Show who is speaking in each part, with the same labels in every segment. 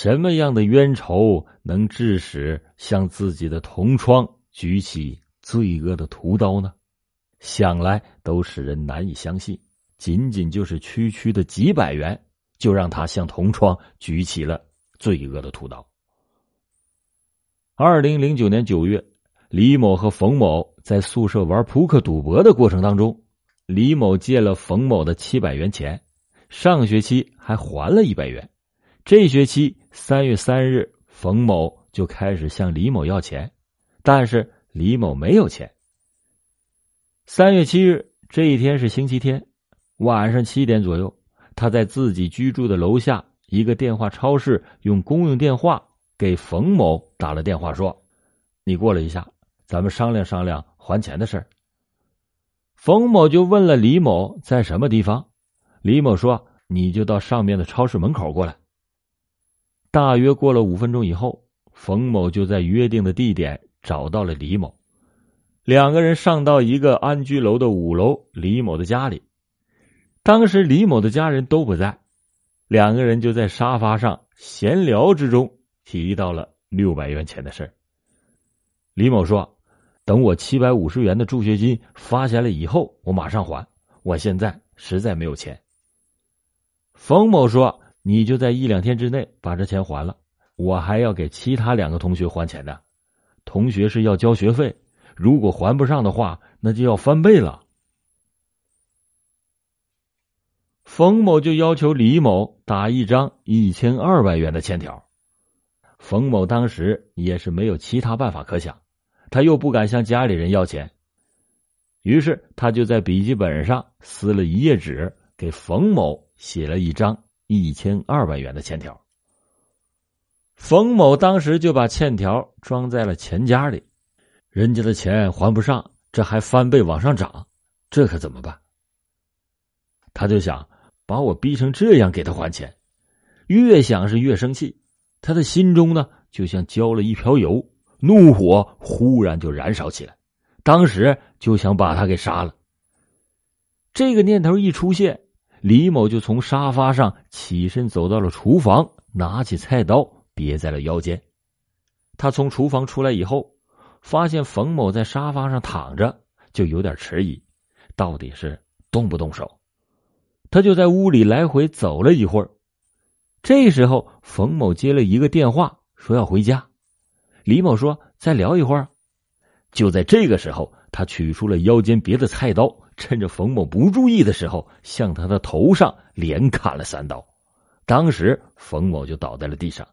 Speaker 1: 什么样的冤仇能致使向自己的同窗举起罪恶的屠刀呢？想来都使人难以相信。仅仅就是区区的几百元，就让他向同窗举起了罪恶的屠刀。二零零九年九月，李某和冯某在宿舍玩扑克赌博的过程当中，李某借了冯某的七百元钱，上学期还还了一百元。这学期三月三日，冯某就开始向李某要钱，但是李某没有钱。三月七日这一天是星期天，晚上七点左右，他在自己居住的楼下一个电话超市用公用电话给冯某打了电话，说：“你过来一下，咱们商量商量还钱的事儿。”冯某就问了李某在什么地方，李某说：“你就到上面的超市门口过来。”大约过了五分钟以后，冯某就在约定的地点找到了李某。两个人上到一个安居楼的五楼，李某的家里。当时李某的家人都不在，两个人就在沙发上闲聊之中提到了六百元钱的事李某说：“等我七百五十元的助学金发下来以后，我马上还。我现在实在没有钱。”冯某说。你就在一两天之内把这钱还了，我还要给其他两个同学还钱的。同学是要交学费，如果还不上的话，那就要翻倍了。冯某就要求李某打一张一千二百元的欠条。冯某当时也是没有其他办法可想，他又不敢向家里人要钱，于是他就在笔记本上撕了一页纸，给冯某写了一张。一千二百元的欠条，冯某当时就把欠条装在了钱夹里，人家的钱还不上，这还翻倍往上涨，这可怎么办？他就想把我逼成这样给他还钱，越想是越生气，他的心中呢就像浇了一瓢油，怒火忽然就燃烧起来，当时就想把他给杀了。这个念头一出现。李某就从沙发上起身，走到了厨房，拿起菜刀别在了腰间。他从厨房出来以后，发现冯某在沙发上躺着，就有点迟疑，到底是动不动手？他就在屋里来回走了一会儿。这时候，冯某接了一个电话，说要回家。李某说：“再聊一会儿。”就在这个时候，他取出了腰间别的菜刀。趁着冯某不注意的时候，向他的头上连砍了三刀，当时冯某就倒在了地上。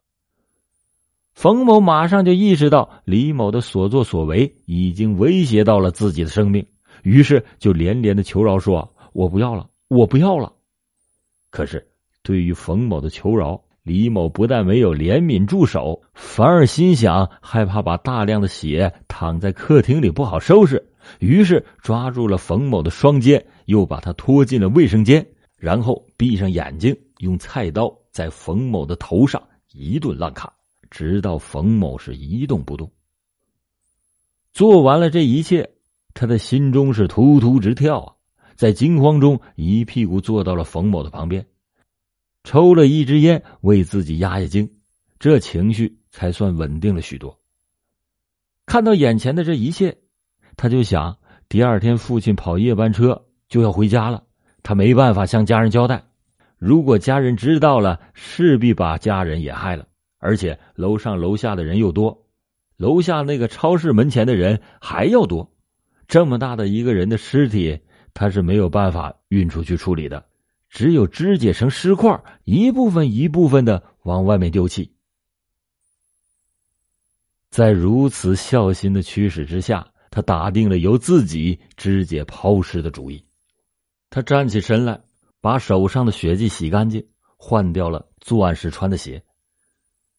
Speaker 1: 冯某马上就意识到李某的所作所为已经威胁到了自己的生命，于是就连连的求饶说：“我不要了，我不要了。”可是对于冯某的求饶，李某不但没有怜悯住手，反而心想害怕把大量的血躺在客厅里不好收拾。于是抓住了冯某的双肩，又把他拖进了卫生间，然后闭上眼睛，用菜刀在冯某的头上一顿乱砍，直到冯某是一动不动。做完了这一切，他的心中是突突直跳啊！在惊慌中，一屁股坐到了冯某的旁边，抽了一支烟为自己压压惊，这情绪才算稳定了许多。看到眼前的这一切。他就想，第二天父亲跑夜班车就要回家了，他没办法向家人交代。如果家人知道了，势必把家人也害了。而且楼上楼下的人又多，楼下那个超市门前的人还要多。这么大的一个人的尸体，他是没有办法运出去处理的，只有肢解成尸块，一部分一部分的往外面丢弃。在如此孝心的驱使之下。他打定了由自己肢解抛尸的主意。他站起身来，把手上的血迹洗干净，换掉了作案时穿的鞋。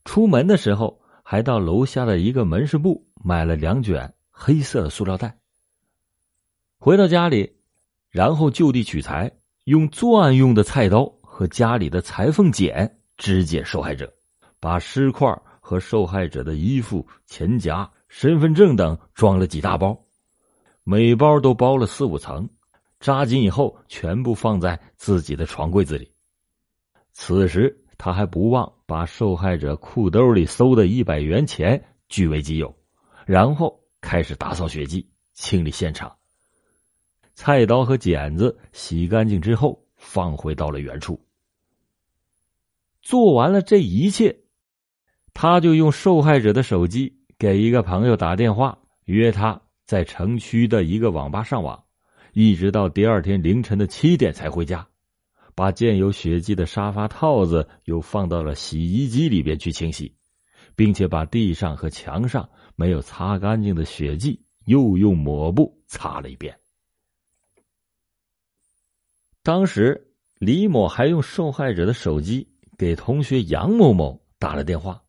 Speaker 1: 出门的时候，还到楼下的一个门市部买了两卷黑色的塑料袋。回到家里，然后就地取材，用作案用的菜刀和家里的裁缝剪肢解受害者，把尸块和受害者的衣服、钱夹。身份证等装了几大包，每包都包了四五层，扎紧以后全部放在自己的床柜子里。此时他还不忘把受害者裤兜里搜的一百元钱据为己有，然后开始打扫血迹、清理现场。菜刀和剪子洗干净之后，放回到了原处。做完了这一切，他就用受害者的手机给一个朋友打电话，约他在城区的一个网吧上网，一直到第二天凌晨的七点才回家。把溅有血迹的沙发套子又放到了洗衣机里边去清洗，并且把地上和墙上没有擦干净的血迹又用抹布擦了一遍。当时李某还用受害者的手机给同学杨某某打了电话，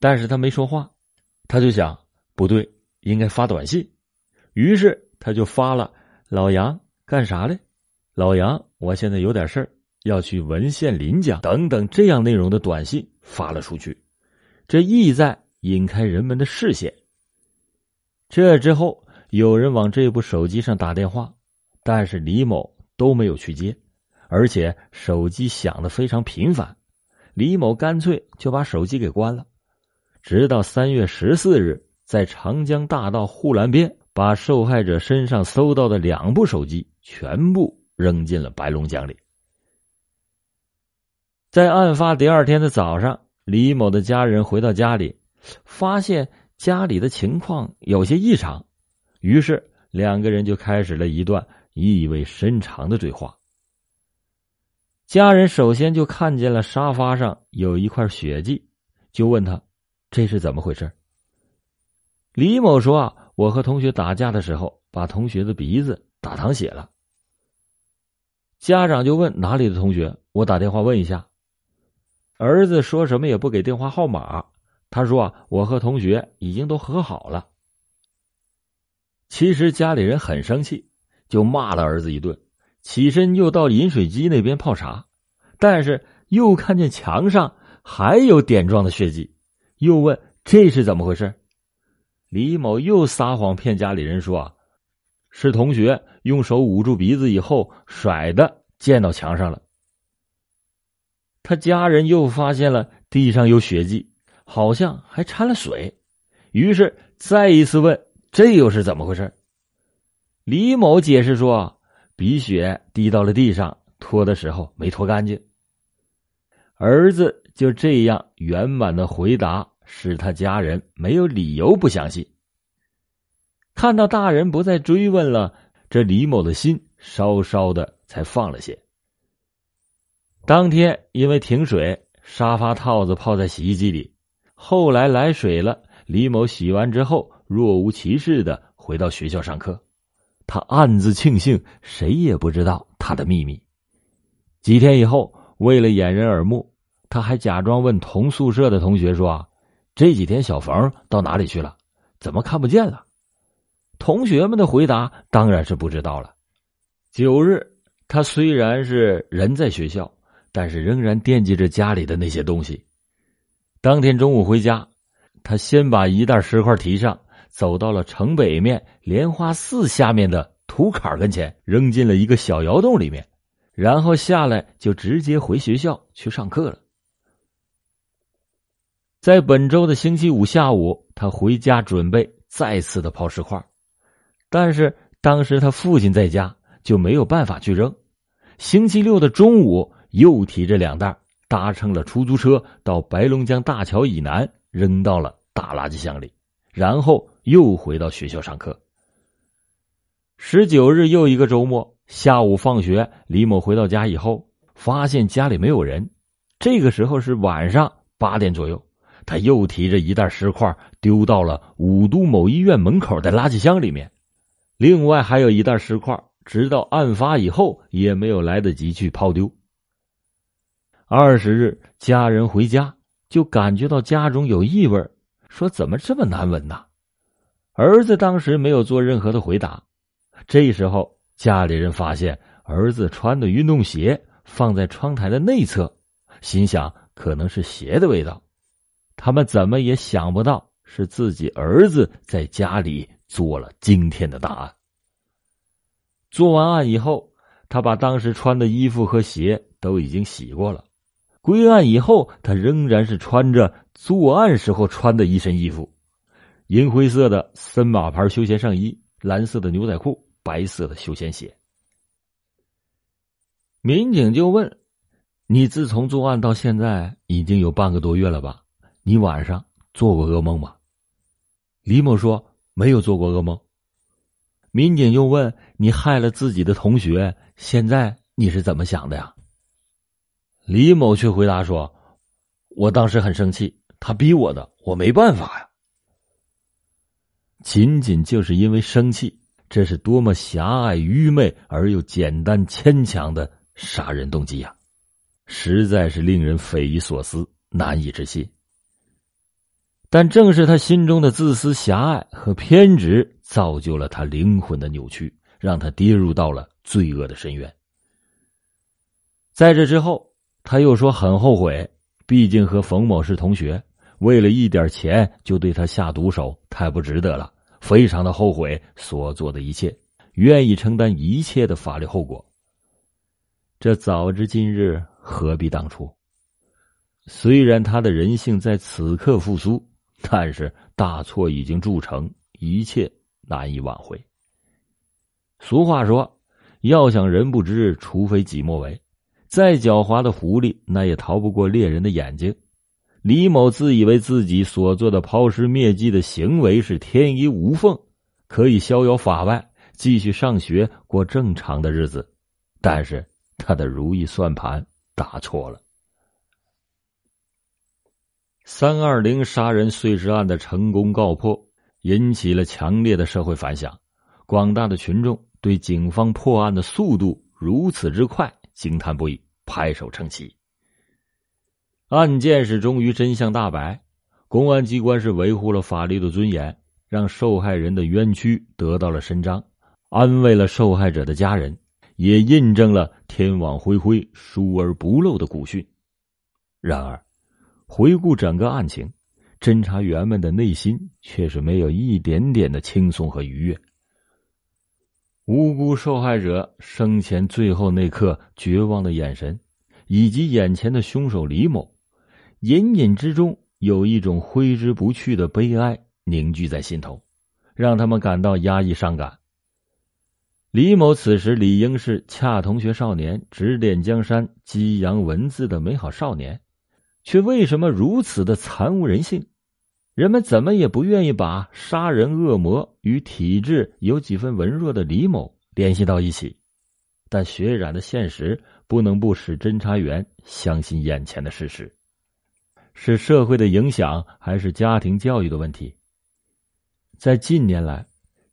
Speaker 1: 但是他没说话，他就想不对，应该发短信，于是他就发了“老杨干啥嘞？”老杨，我现在有点事儿，要去文县林家等等这样内容的短信发了出去，这意在引开人们的视线。这之后，有人往这部手机上打电话，但是李某都没有去接，而且手机响的非常频繁，李某干脆就把手机给关了。直到三月十四日，在长江大道护栏边，把受害者身上搜到的两部手机全部。扔进了白龙江里。在案发第二天的早上，李某的家人回到家里，发现家里的情况有些异常，于是两个人就开始了一段意味深长的对话。家人首先就看见了沙发上有一块血迹，就问他：“这是怎么回事？”李某说：“啊，我和同学打架的时候，把同学的鼻子打淌血了。”家长就问哪里的同学，我打电话问一下。儿子说什么也不给电话号码，他说啊，我和同学已经都和好了。其实家里人很生气，就骂了儿子一顿，起身又到饮水机那边泡茶，但是又看见墙上还有点状的血迹，又问这是怎么回事。李某又撒谎骗家里人说。是同学用手捂住鼻子以后甩的，溅到墙上了。他家人又发现了地上有血迹，好像还掺了水，于是再一次问：“这又是怎么回事？”李某解释说：“鼻血滴到了地上，拖的时候没拖干净。”儿子就这样圆满的回答，使他家人没有理由不相信。看到大人不再追问了，这李某的心稍稍的才放了些。当天因为停水，沙发套子泡在洗衣机里。后来来水了，李某洗完之后，若无其事的回到学校上课。他暗自庆幸，谁也不知道他的秘密。几天以后，为了掩人耳目，他还假装问同宿舍的同学说：“这几天小冯到哪里去了？怎么看不见了？”同学们的回答当然是不知道了。九日，他虽然是人在学校，但是仍然惦记着家里的那些东西。当天中午回家，他先把一袋石块提上，走到了城北面莲花寺下面的土坎跟前，扔进了一个小窑洞里面，然后下来就直接回学校去上课了。在本周的星期五下午，他回家准备再次的抛石块。但是当时他父亲在家，就没有办法去扔。星期六的中午，又提着两袋，搭乘了出租车到白龙江大桥以南，扔到了大垃圾箱里，然后又回到学校上课。十九日又一个周末下午放学，李某回到家以后，发现家里没有人。这个时候是晚上八点左右，他又提着一袋石块，丢到了武都某医院门口的垃圾箱里面。另外还有一袋石块，直到案发以后也没有来得及去抛丢。二十日，家人回家就感觉到家中有异味，说怎么这么难闻呢？儿子当时没有做任何的回答。这时候，家里人发现儿子穿的运动鞋放在窗台的内侧，心想可能是鞋的味道。他们怎么也想不到是自己儿子在家里。做了惊天的大案。做完案以后，他把当时穿的衣服和鞋都已经洗过了，归案以后，他仍然是穿着作案时候穿的一身衣服：银灰色的森马牌休闲上衣、蓝色的牛仔裤、白色的休闲鞋。民警就问：“你自从作案到现在已经有半个多月了吧？你晚上做过噩梦吗？”李某说：“没有做过噩梦。”民警又问：“你害了自己的同学，现在你是怎么想的呀？”李某却回答说：“我当时很生气，他逼我的，我没办法呀。仅仅就是因为生气，这是多么狭隘、愚昧而又简单、牵强的杀人动机呀！实在是令人匪夷所思、难以置信。但正是他心中的自私、狭隘和偏执，造就了他灵魂的扭曲，让他跌入到了罪恶的深渊。在这之后。他又说很后悔，毕竟和冯某是同学，为了一点钱就对他下毒手，太不值得了，非常的后悔所做的一切，愿意承担一切的法律后果。这早知今日，何必当初？虽然他的人性在此刻复苏，但是大错已经铸成，一切难以挽回。俗话说：“要想人不知，除非己莫为。”再狡猾的狐狸，那也逃不过猎人的眼睛。李某自以为自己所做的抛尸灭迹的行为是天衣无缝，可以逍遥法外，继续上学过正常的日子。但是他的如意算盘打错了。三二零杀人碎尸案的成功告破，引起了强烈的社会反响。广大的群众对警方破案的速度如此之快。惊叹不已，拍手称奇。案件是终于真相大白，公安机关是维护了法律的尊严，让受害人的冤屈得到了伸张，安慰了受害者的家人，也印证了“天网恢恢，疏而不漏”的古训。然而，回顾整个案情，侦查员们的内心却是没有一点点的轻松和愉悦。无辜受害者生前最后那刻绝望的眼神，以及眼前的凶手李某，隐隐之中有一种挥之不去的悲哀凝聚在心头，让他们感到压抑伤感。李某此时理应是恰同学少年，指点江山，激扬文字的美好少年，却为什么如此的惨无人性？人们怎么也不愿意把杀人恶魔与体质有几分文弱的李某联系到一起，但血染的现实不能不使侦查员相信眼前的事实。是社会的影响，还是家庭教育的问题？在近年来，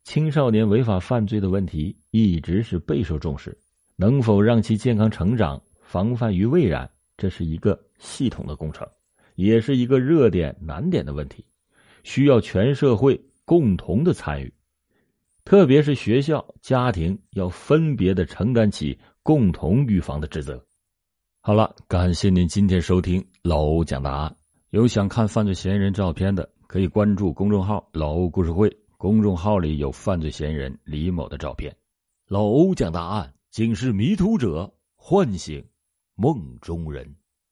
Speaker 1: 青少年违法犯罪的问题一直是备受重视。能否让其健康成长，防范于未然，这是一个系统的工程，也是一个热点难点的问题。需要全社会共同的参与，特别是学校、家庭要分别的承担起共同预防的职责。好了，感谢您今天收听老欧讲答案。有想看犯罪嫌疑人照片的，可以关注公众号“老欧故事会”，公众号里有犯罪嫌疑人李某的照片。老欧讲答案，警示迷途者，唤醒梦中人。